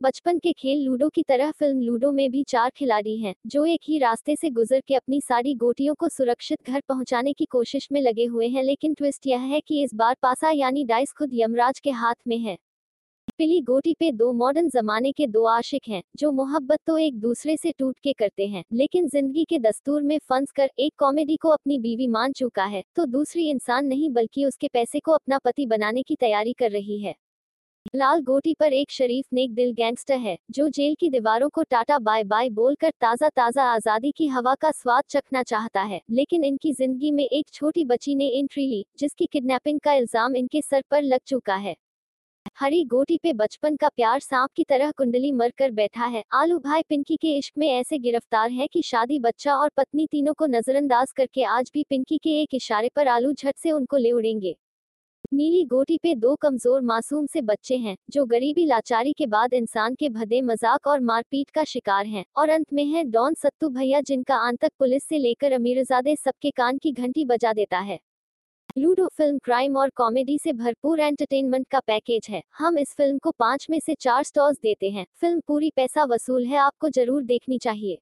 बचपन के खेल लूडो की तरह फ़िल्म लूडो में भी चार खिलाड़ी हैं, जो एक ही रास्ते से गुजर के अपनी सारी गोटियों को सुरक्षित घर पहुँचाने की कोशिश में लगे हुए हैं, लेकिन ट्विस्ट यह है कि इस बार पासा यानी डाइस खुद यमराज के हाथ में है। पिली गोटी पे दो मॉडर्न जमाने के दो आशिक हैं, जो मोहब्बत तो एक दूसरे से टूट के करते हैं, लेकिन ज़िंदगी के दस्तूर में फंस कर एक कॉमेडी को अपनी बीवी मान चुका है तो दूसरी इंसान नहीं बल्कि उसके पैसे को अपना पति बनाने की तैयारी कर रही है। लाल गोटी पर एक शरीफ नेक दिल गैंगस्टर है, जो जेल की दीवारों को टाटा बाय बाय बोलकर ताज़ा ताज़ा आज़ादी की हवा का स्वाद चखना चाहता है, लेकिन इनकी ज़िंदगी में एक छोटी बच्ची ने एंट्री ली, जिसकी किडनैपिंग का इल्ज़ाम इनके सर पर लग चुका है। हरी गोटी पे बचपन का प्यार सांप की तरह कुंडली मर कर बैठा है, आलू भाई पिंकी के इश्क में ऐसे गिरफ़्तार है कि शादी बच्चा और पत्नी तीनों को नजरअंदाज करके आज भी पिंकी के एक इशारे पर आलू झट से उनको ले उड़ेंगे। नीली गोटी पे दो कमज़ोर मासूम से बच्चे हैं, जो गरीबी लाचारी के बाद इंसान के भदे मज़ाक और मारपीट का शिकार हैं, और अंत में है डॉन सत्तू भैया जिनका आंतक पुलिस से लेकर अमीरजादे सबके कान की घंटी बजा देता है। लूडो फ़िल्म क्राइम और कॉमेडी से भरपूर एंटरटेनमेंट का पैकेज है। हम इस फ़िल्म को पाँच में से चार स्टॉर्स देते हैं। फ़िल्म पूरी पैसा वसूल है, आपको ज़रूर देखनी चाहिए।